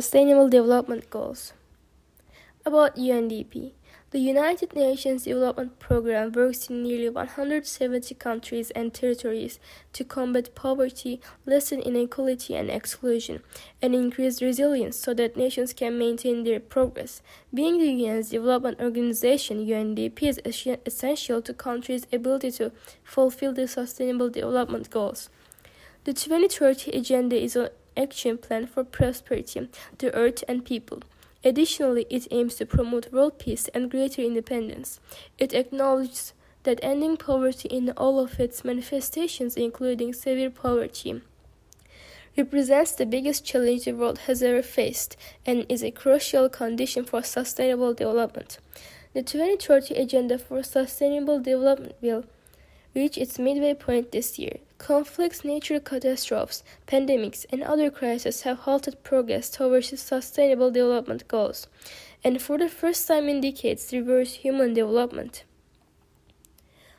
Sustainable Development Goals. About UNDP. The United Nations Development Programme works in nearly 170 countries and territories to combat poverty, lessen inequality and exclusion, and increase resilience so that nations can maintain their progress. Being the UN's development organization, UNDP is essential to countries' ability to fulfill the sustainable development goals. The 2030 Agenda is action plan for prosperity, the earth, and people. Additionally, it aims to promote world peace and greater independence. It acknowledges that ending poverty in all of its manifestations, including severe poverty, represents the biggest challenge the world has ever faced and is a crucial condition for sustainable development. The 2030 Agenda for Sustainable Development will reach its midway point this year. Conflicts, natural catastrophes, pandemics, and other crises have halted progress towards sustainable development goals, and for the first time in decades, reversed human development.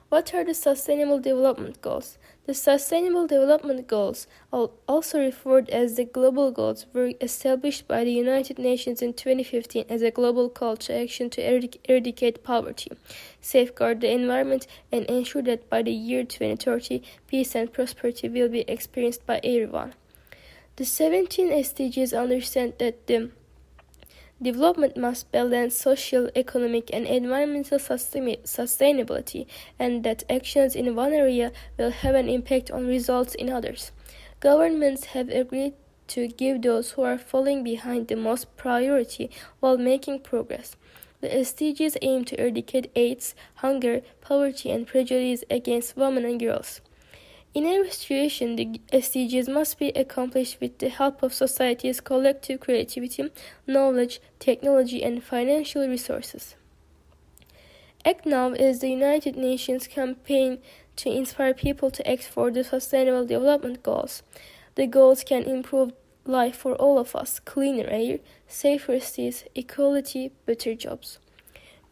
What are the Sustainable Development Goals? The Sustainable Development Goals, also referred as the Global Goals, were established by the United Nations in 2015 as a global call to action to eradicate poverty, safeguard the environment, and ensure that by the year 2030, peace and prosperity will be experienced by everyone. The 17 SDGs understand that the Development must balance social, economic, and environmental sustainability, and that actions in one area will have an impact on results in others. Governments have agreed to give those who are falling behind the most priority while making progress. The SDGs aim to eradicate AIDS, hunger, poverty, and prejudice against women and girls. In every situation, the SDGs must be accomplished with the help of society's collective creativity, knowledge, technology, and financial resources. Act Now is the United Nations campaign to inspire people to act for the Sustainable Development Goals. The goals can improve life for all of us cleaner air, safer cities, equality, better jobs.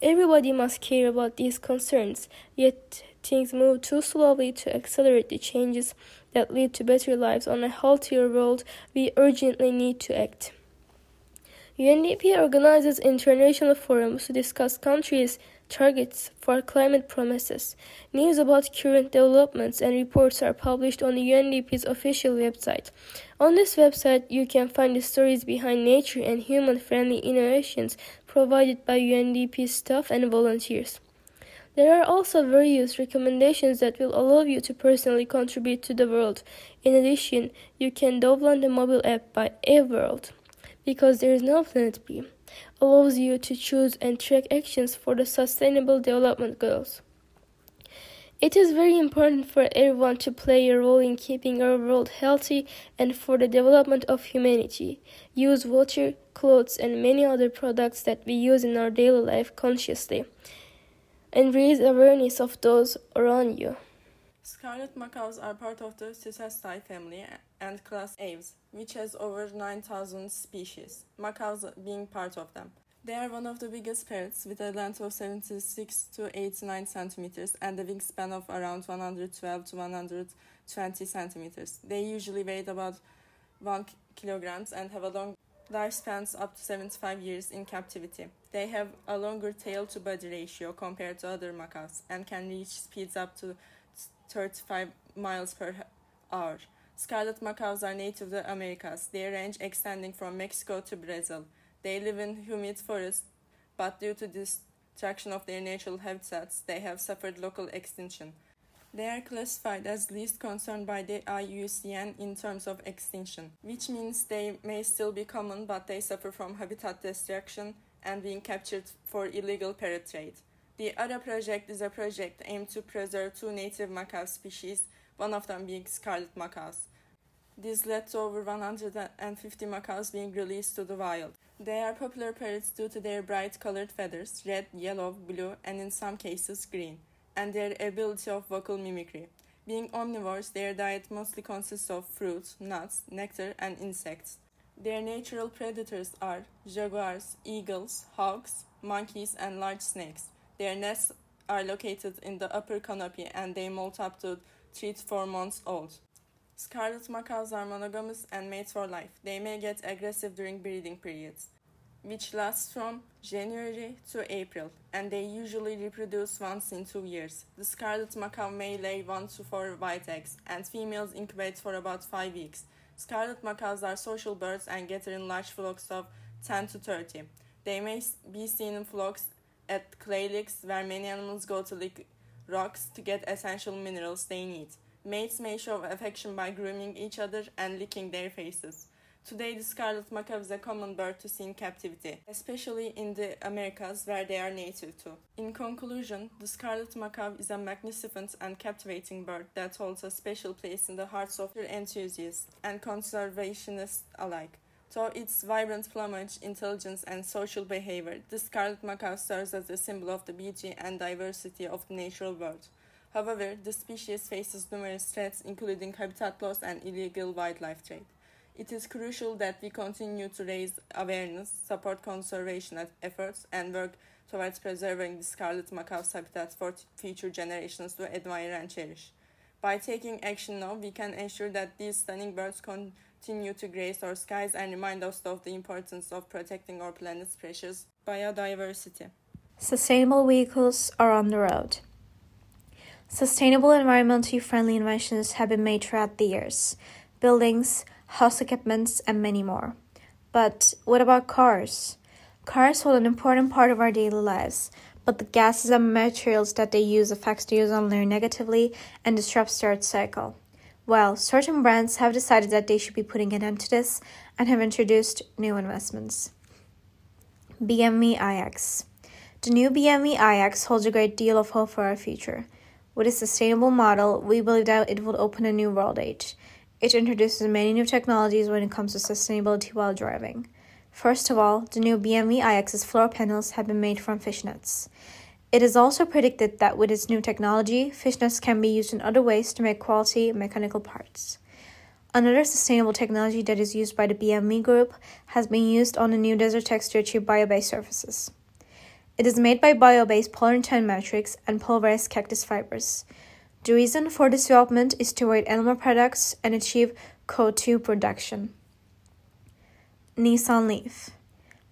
Everybody must care about these concerns, yet things move too slowly to accelerate the changes that lead to better lives on a healthier world, we urgently need to act. UNDP organizes international forums to discuss countries' targets for climate promises. News about current developments and reports are published on the UNDP's official website. On this website, you can find the stories behind nature and human friendly innovations provided by UNDP staff and volunteers. There are also various recommendations that will allow you to personally contribute to the world. In addition, you can download the mobile app by AWorld because there is no planet B. Allows you to choose and track actions for the sustainable development goals. It is very important for everyone to play a role in keeping our world healthy and for the development of humanity. Use water, clothes, and many other products that we use in our daily life consciously and raise awareness of those around you. Scarlet macaws are part of the Psittacidae family and class Aves, which has over 9,000 species, macaws being part of them. They are one of the biggest parrots with a length of 76 to 89 centimeters and a wingspan of around 112 to 120 centimeters. They usually weigh about 1 kilograms and have a long lifespans up to 75 years in captivity. They have a longer tail to body ratio compared to other macaws and can reach speeds up to 35 miles per hour. Scarlet macaws are native to the Americas, their range extending from Mexico to Brazil. They live in humid forests, but due to destruction of their natural habitats, they have suffered local extinction. They are classified as least concern by the IUCN in terms of extinction, which means they may still be common but they suffer from habitat destruction and being captured for illegal parrot trade. The ARA project is a project aimed to preserve two native macaw species, one of them being scarlet macaws. This led to over 150 macaws being released to the wild. They are popular parrots due to their bright colored feathers, red, yellow, blue, and in some cases green and their ability of vocal mimicry. Being omnivores, their diet mostly consists of fruits, nuts, nectar, and insects. Their natural predators are jaguars, eagles, hawks, monkeys, and large snakes. Their nests are located in the upper canopy and they molt up to 3 to 4 months old. Scarlet macaws are monogamous and mate for life. They may get aggressive during breeding periods, which lasts from January to April, and they usually reproduce once in two years. The scarlet macaw may lay one to four white eggs, and females incubate for about five weeks. Scarlet macaws are social birds and gather in large flocks of 10 to 30. They may be seen in flocks at clay lakes where many animals go to lick rocks to get essential minerals they need. Mates may show affection by grooming each other and licking their faces. Today, the scarlet macaw is a common bird to see in captivity, especially in the Americas where they are native to. In conclusion, the scarlet macaw is a magnificent and captivating bird that holds a special place in the hearts of enthusiasts and conservationists alike. Through its vibrant plumage, intelligence, and social behavior, the scarlet macaw serves as a symbol of the beauty and diversity of the natural world. However, the species faces numerous threats, including habitat loss and illegal wildlife trade. It is crucial that we continue to raise awareness, support conservation efforts, and work towards preserving the scarlet macaw's habitat for future generations to admire and cherish. By taking action now, we can ensure that these stunning birds continue to grace our skies and remind us of the importance of protecting our planet's precious biodiversity. Sustainable vehicles are on the road. Sustainable environmentally friendly inventions have been made throughout the years. Buildings, house equipments, and many more. But what about cars? Cars hold an important part of our daily lives, but the gases and materials that they use affects the ozone layer negatively and disrupts the Earth cycle. Well, certain brands have decided that they should be putting an end to this and have introduced new investments. BMW iX. The new BMW iX holds a great deal of hope for our future. With a sustainable model, we believe that it will open a new world age. It introduces many new technologies when it comes to sustainability while driving. First of all, the new BMW iX's floor panels have been made from fishnets. It is also predicted that with its new technology, fishnets can be used in other ways to make quality mechanical parts. Another sustainable technology that is used by the BMW Group has been used on the new Deserttex to achieve bio-based surfaces. It is made by bio-based polyurethane matrix and pulverized cactus fibers. The reason for this development is to avoid animal products and achieve CO2 production. Nissan Leaf.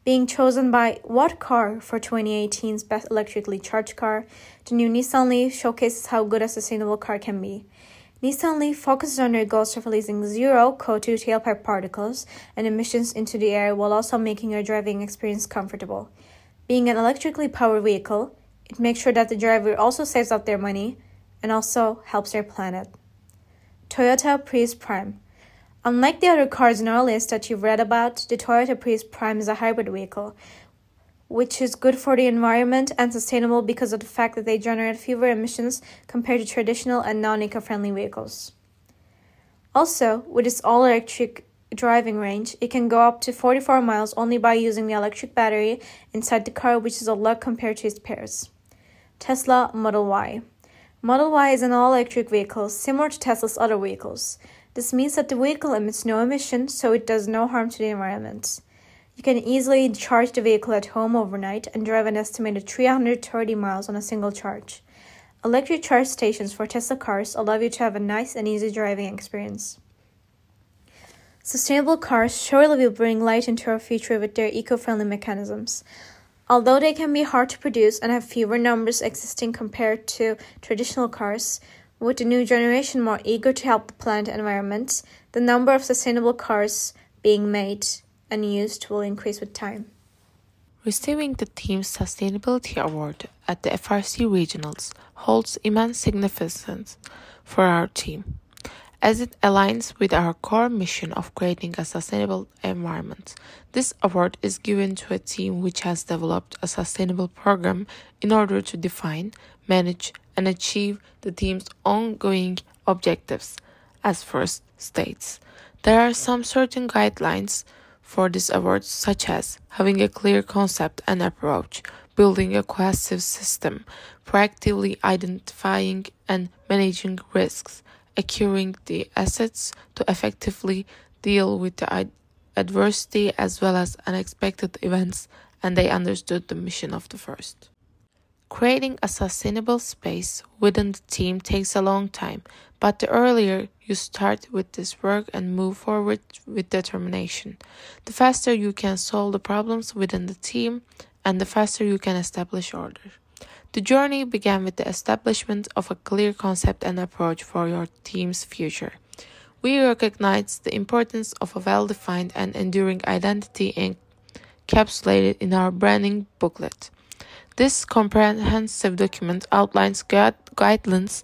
Being chosen by What Car for 2018's Best Electrically Charged Car, the new Nissan Leaf showcases how good a sustainable car can be. Nissan Leaf focuses on their goals of releasing zero CO2 tailpipe particles and emissions into the air while also making your driving experience comfortable. Being an electrically powered vehicle, it makes sure that the driver also saves up their money and also helps our planet. Toyota Prius Prime. Unlike the other cars in our list that you've read about, the Toyota Prius Prime is a hybrid vehicle, which is good for the environment and sustainable because of the fact that they generate fewer emissions compared to traditional and non eco friendly vehicles. Also, with its all electric driving range, it can go up to 44 miles only by using the electric battery inside the car, which is a lot compared to its peers. Tesla Model Y. Model Y is an all electric vehicle similar to Tesla's other vehicles. This means that the vehicle emits no emissions, so it does no harm to the environment. You can easily charge the vehicle at home overnight and drive an estimated 330 miles on a single charge. Electric charge stations for Tesla cars allow you to have a nice and easy driving experience. Sustainable cars surely will bring light into our future with their eco friendly mechanisms. Although they can be hard to produce and have fewer numbers existing compared to traditional cars, with the new generation more eager to help the planet environment, the number of sustainable cars being made and used will increase with time. Receiving the team's Sustainability Award at the FRC Regionals holds immense significance for our team as it aligns with our core mission of creating a sustainable environment. This award is given to a team which has developed a sustainable program in order to define, manage, and achieve the team's ongoing objectives, as first states. There are some certain guidelines for this award, such as having a clear concept and approach, building a cohesive system, proactively identifying and managing risks, acquiring the assets to effectively deal with the adversity as well as unexpected events, and they understood the mission of the first. Creating a sustainable space within the team takes a long time, but the earlier you start with this work and move forward with determination, the faster you can solve the problems within the team and the faster you can establish order. The journey began with the establishment of a clear concept and approach for your team's future. We recognize the importance of a well defined and enduring identity encapsulated in our branding booklet. This comprehensive document outlines guidelines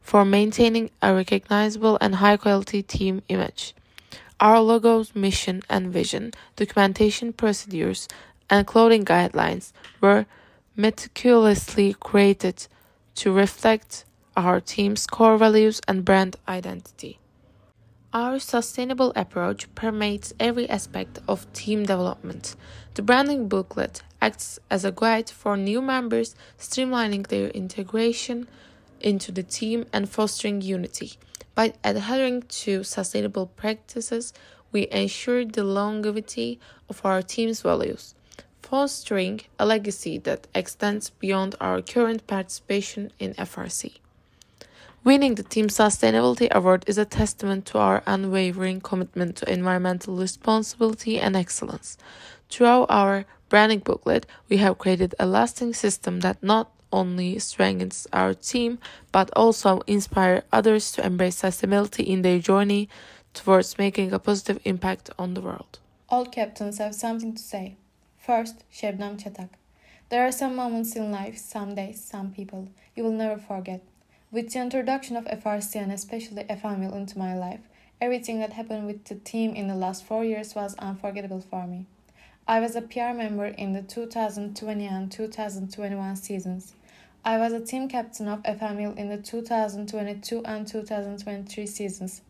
for maintaining a recognizable and high quality team image. Our logo's mission and vision, documentation procedures, and clothing guidelines were meticulously created to reflect our team's core values and brand identity. Our sustainable approach permeates every aspect of team development. The branding booklet acts as a guide for new members, streamlining their integration into the team and fostering unity. By adhering to sustainable practices, we ensure the longevity of our team's values, fostering a legacy that extends beyond our current participation in FRC. Winning the Team Sustainability Award is a testament to our unwavering commitment to environmental responsibility and excellence. Through our branding booklet, we have created a lasting system that not only strengthens our team but also inspire others to embrace sustainability in their journey towards making a positive impact on the world. All captains have something to say. First, Şebnem Çatak. There are some moments in life, some days, some people you will never forget. With the introduction of FRC and especially FML into my life, everything that happened with the team in the last four years was unforgettable for me. I was a PR member in the 2020 and 2021 seasons. I was a team captain of FML in the 2022 and 2023 seasons.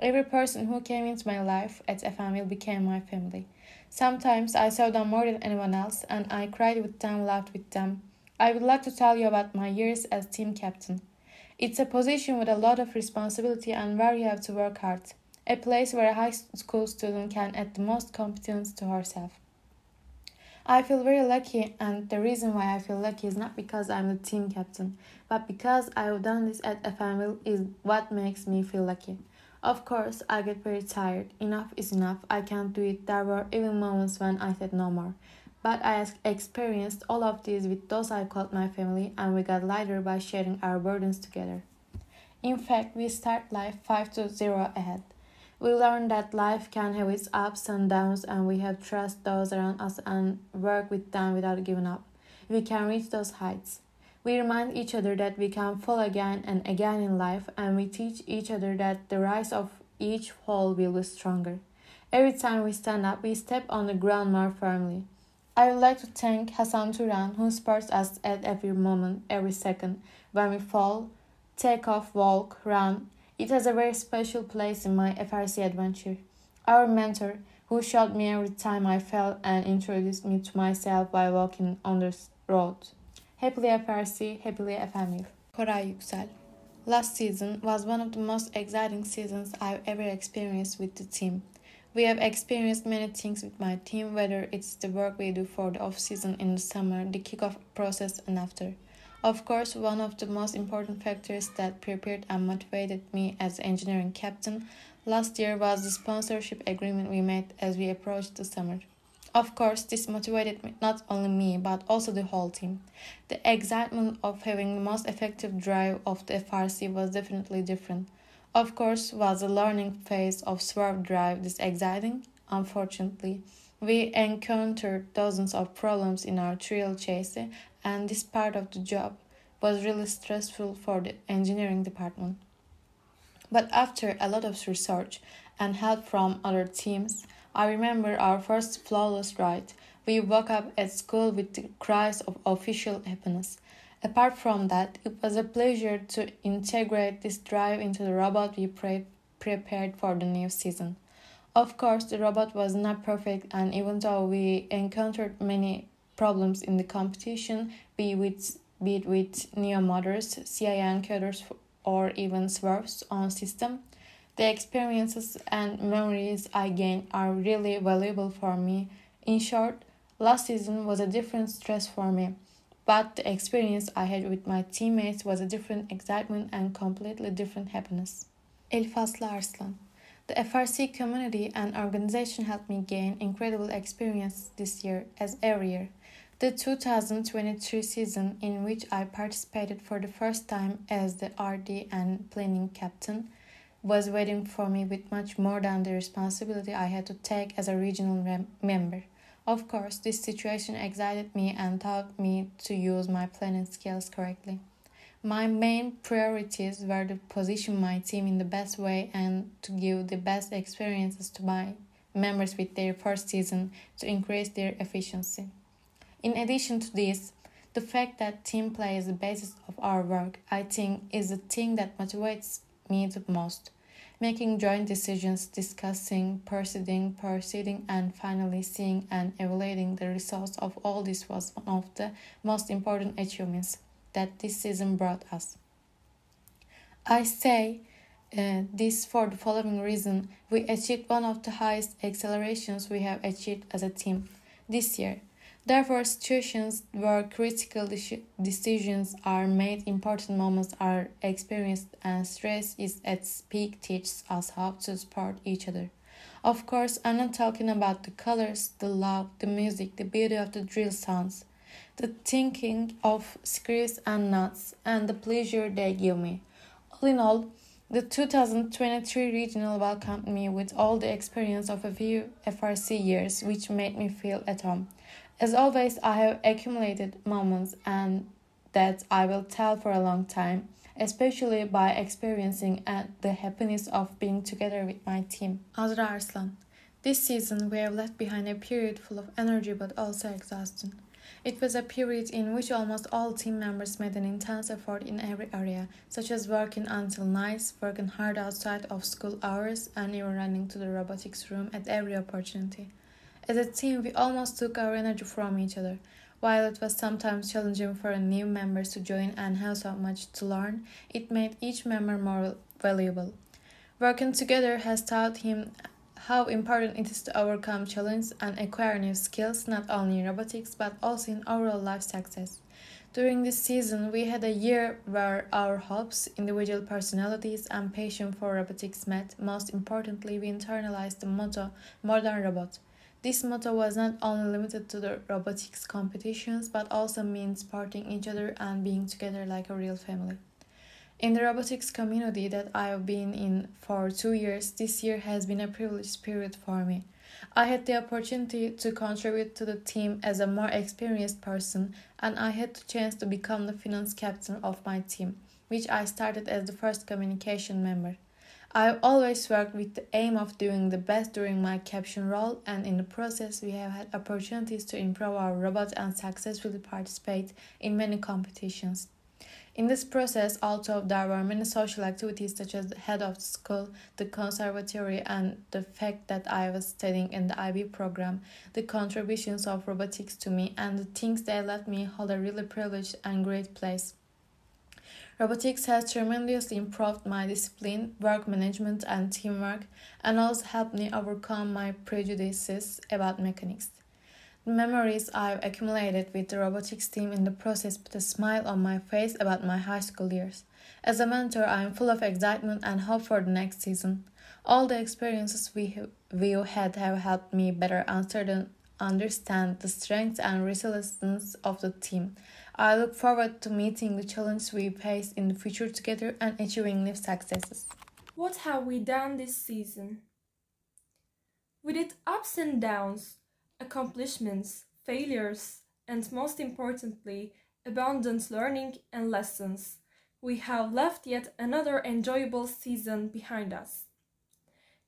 Every person who came into my life at FML became my family. Sometimes I saw them more than anyone else and I cried with them, laughed with them. I would like to tell you about my years as team captain. It's a position with a lot of responsibility and where you have to work hard. A place where a high school student can add the most competence to herself. I feel very lucky, and the reason why I feel lucky is not because I'm the team captain, but because I've done this at FML is what makes me feel lucky. Of course, I get very tired. Enough is enough. I can't do it. There were even moments when I said no more. But I experienced all of this with those I called my family, and we got lighter by sharing our burdens together. In fact, we start life 5 to 0 ahead. We learn that life can have its ups and downs, and we have trust those around us and work with them without giving up. We can reach those heights. We remind each other that we can fall again and again in life, and we teach each other that the rise of each fall will be stronger. Every time we stand up, we step on the ground more firmly. I would like to thank Hassan Turan, who supports us at every moment, every second. When we fall, take off, walk, run. It has a very special place in my FRC adventure. Our mentor, who showed me every time I fell and introduced me to myself while walking on the road. Happily FRC, happily FML. Koray Yüksel. Last season was one of the most exciting seasons I've ever experienced with the team. We have experienced many things with my team, whether it's the work we do for the off season in the summer, the kickoff process, and after. Of course, one of the most important factors that prepared and motivated me as engineering captain last year was the sponsorship agreement we made as we approached the summer. Of course, this motivated not only me but also the whole team. The excitement of having the most effective drive of the FRC was definitely different. Of course, was the learning phase of Swerve Drive this exciting? Unfortunately, we encountered dozens of problems in our trail chassis, and this part of the job was really stressful for the engineering department. But after a lot of research and help from other teams, I remember our first flawless ride. We woke up at school with the cries of official happiness. Apart from that, it was a pleasure to integrate this drive into the robot we pre- prepared for the new season. Of course, the robot was not perfect, and even though we encountered many problems in the competition, be, with, be it with Neo motors, CI encoders, or even Swerve's own system, the experiences and memories I gained are really valuable for me. In short, last season was a different stress for me but the experience I had with my teammates was a different excitement and completely different happiness. Elif Aslı Arslan The FRC community and organization helped me gain incredible experience this year as every year. The 2022 season, in which I participated for the first time as the RD and planning captain, was waiting for me with much more than the responsibility I had to take as a regional member. Of course, this situation excited me and taught me to use my planning skills correctly. My main priorities were to position my team in the best way and to give the best experiences to my members with their first season to increase their efficiency. In addition to this, the fact that team play is the basis of our work, I think, is the thing that motivates me the most making joint decisions, discussing, proceeding, proceeding, and finally seeing and evaluating the results of all this was one of the most important achievements that this season brought us. I say uh, this for the following reason we achieved one of the highest accelerations we have achieved as a team this year. Therefore, situations where critical decisions are made, important moments are experienced, and stress is at peak teaches us how to support each other. Of course, I'm not talking about the colors, the love, the music, the beauty of the drill sounds, the thinking of screws and nuts, and the pleasure they give me. All in all, the 2023 regional welcomed me with all the experience of a few FRC years, which made me feel at home. As always, I have accumulated moments and that I will tell for a long time, especially by experiencing uh, the happiness of being together with my team. Azra Arslan. This season, we have left behind a period full of energy but also exhaustion. It was a period in which almost all team members made an intense effort in every area, such as working until nights, working hard outside of school hours, and even running to the robotics room at every opportunity. As a team, we almost took our energy from each other. While it was sometimes challenging for new members to join and have so much to learn, it made each member more valuable. Working together has taught him how important it is to overcome challenges and acquire new skills, not only in robotics but also in overall life success. During this season, we had a year where our hopes, individual personalities, and passion for robotics met. Most importantly, we internalized the motto Modern Robot. This motto was not only limited to the robotics competitions but also means supporting each other and being together like a real family. In the robotics community that I have been in for two years, this year has been a privileged period for me. I had the opportunity to contribute to the team as a more experienced person, and I had the chance to become the finance captain of my team, which I started as the first communication member. I've always worked with the aim of doing the best during my caption role, and in the process, we have had opportunities to improve our robot and successfully participate in many competitions. In this process, also, there were many social activities such as the head of the school, the conservatory, and the fact that I was studying in the IB program. The contributions of robotics to me and the things they left me hold a really privileged and great place. Robotics has tremendously improved my discipline, work management, and teamwork, and also helped me overcome my prejudices about mechanics. The memories I've accumulated with the robotics team in the process put a smile on my face about my high school years. As a mentor, I am full of excitement and hope for the next season. All the experiences we, we had have helped me better understand the strengths and resilience of the team. I look forward to meeting the challenges we face in the future together and achieving new successes. What have we done this season? With its ups and downs, accomplishments, failures, and most importantly, abundant learning and lessons, we have left yet another enjoyable season behind us.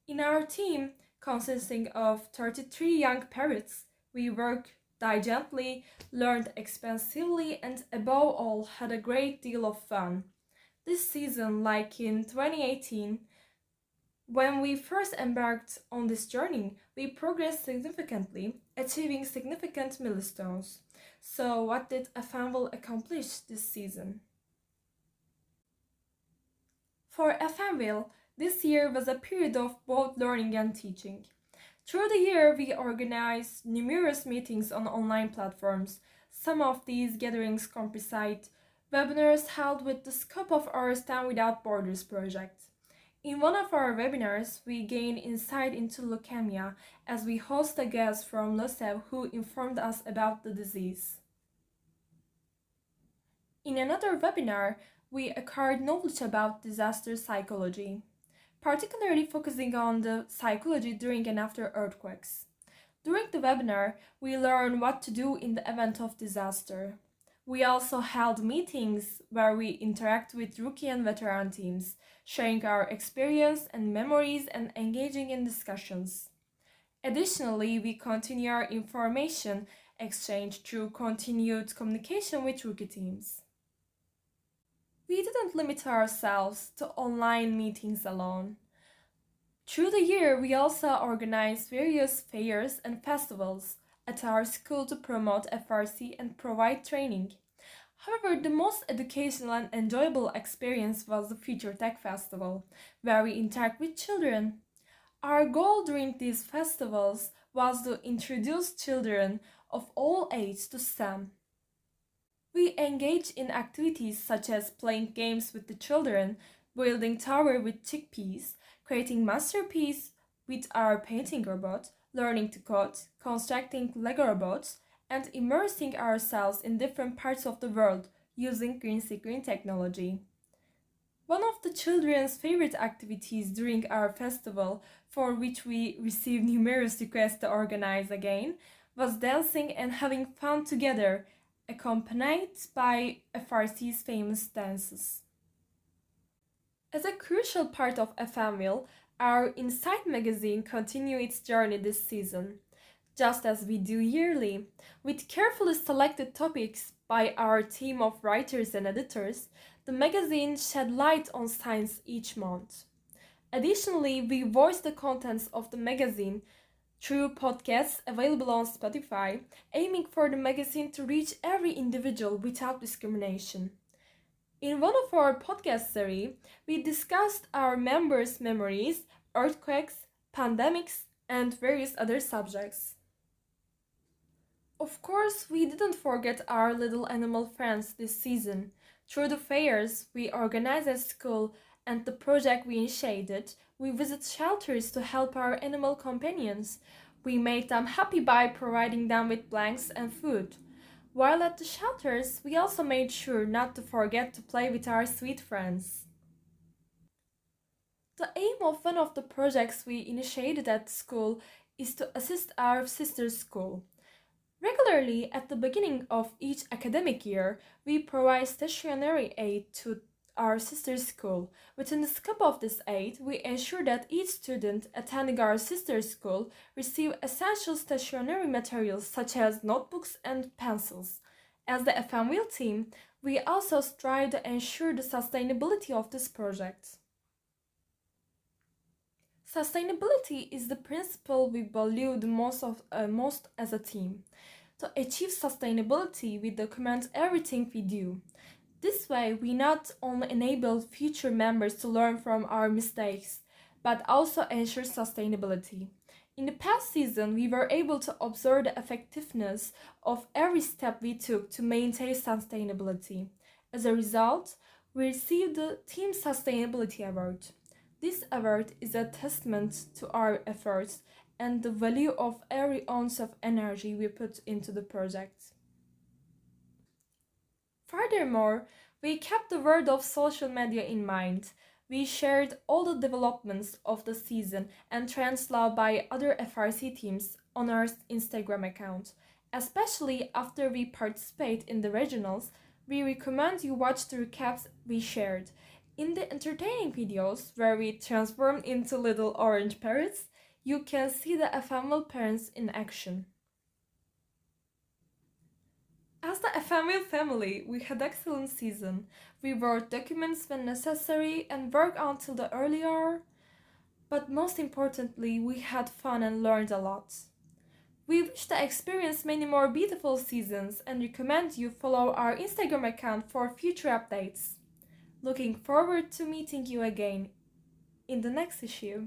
In our team, consisting of 33 young parrots, we work diligently, learned expansively, and above all, had a great deal of fun. This season, like in 2018, when we first embarked on this journey, we progressed significantly, achieving significant milestones. So, what did FMville accomplish this season? For FMville, this year was a period of both learning and teaching. Through the year, we organized numerous meetings on online platforms, some of these gatherings comprised webinars held with the scope of our Stand Without Borders project. In one of our webinars, we gained insight into leukemia as we host a guest from LÖSEV who informed us about the disease. In another webinar, we acquired knowledge about disaster psychology, particularly focusing on the psychology during and after earthquakes. During the webinar, we learned what to do in the event of disaster. We also held meetings where we interact with rookie and veteran teams, sharing our experience and memories and engaging in discussions. Additionally, we continue our information exchange through continued communication with rookie teams. We didn't limit ourselves to online meetings alone. Through the year, we also organized various fairs and festivals at our school to promote FRC and provide training. However, the most educational and enjoyable experience was the Future Tech Festival, where we interact with children. Our goal during these festivals was to introduce children of all ages to STEM. We engage in activities such as playing games with the children, building tower with chickpeas, creating masterpiece with our painting robot, learning to code, constructing Lego robots, and immersing ourselves in different parts of the world using green screen technology. One of the children's favorite activities during our festival, for which we received numerous requests to organize again, was dancing and having fun together, accompanied by FRC's famous dances. As a crucial part of FMWIL, our Insight magazine continued its journey this season just as we do yearly, with carefully selected topics by our team of writers and editors, the magazine shed light on science each month. Additionally, we voice the contents of the magazine through podcasts available on Spotify, aiming for the magazine to reach every individual without discrimination. In one of our podcast series, we discussed our members' memories, earthquakes, pandemics, and various other subjects. Of course, we didn't forget our little animal friends this season. Through the fairs we organized at school and the project we initiated, we visit shelters to help our animal companions. We made them happy by providing them with blankets and food. While at the shelters, we also made sure not to forget to play with our sweet friends. The aim of one of the projects we initiated at school is to assist our sister school. Regularly, at the beginning of each academic year, we provide stationery aid to our sister school. Within the scope of this aid, we ensure that each student attending our sister school receive essential stationery materials such as notebooks and pencils. As the FMWIL team, we also strive to ensure the sustainability of this project. Sustainability is the principle we value the most, of, uh, most as a team. To achieve sustainability, we document everything we do. This way, we not only enable future members to learn from our mistakes, but also ensure sustainability. In the past season, we were able to observe the effectiveness of every step we took to maintain sustainability. As a result, we received the Team Sustainability Award. This award is a testament to our efforts and the value of every ounce of energy we put into the project. Furthermore, we kept the word of social media in mind. We shared all the developments of the season and trends loved by other FRC teams on our Instagram account. Especially after we participate in the regionals, we recommend you watch the recaps we shared. In the entertaining videos, where we transformed into little orange parrots, you can see the FMWIL parents in action. As the FMWIL family, we had excellent season. We wrote documents when necessary and worked until the early hour. But most importantly, we had fun and learned a lot. We wish to experience many more beautiful seasons and recommend you follow our Instagram account for future updates. Looking forward to meeting you again in the next issue.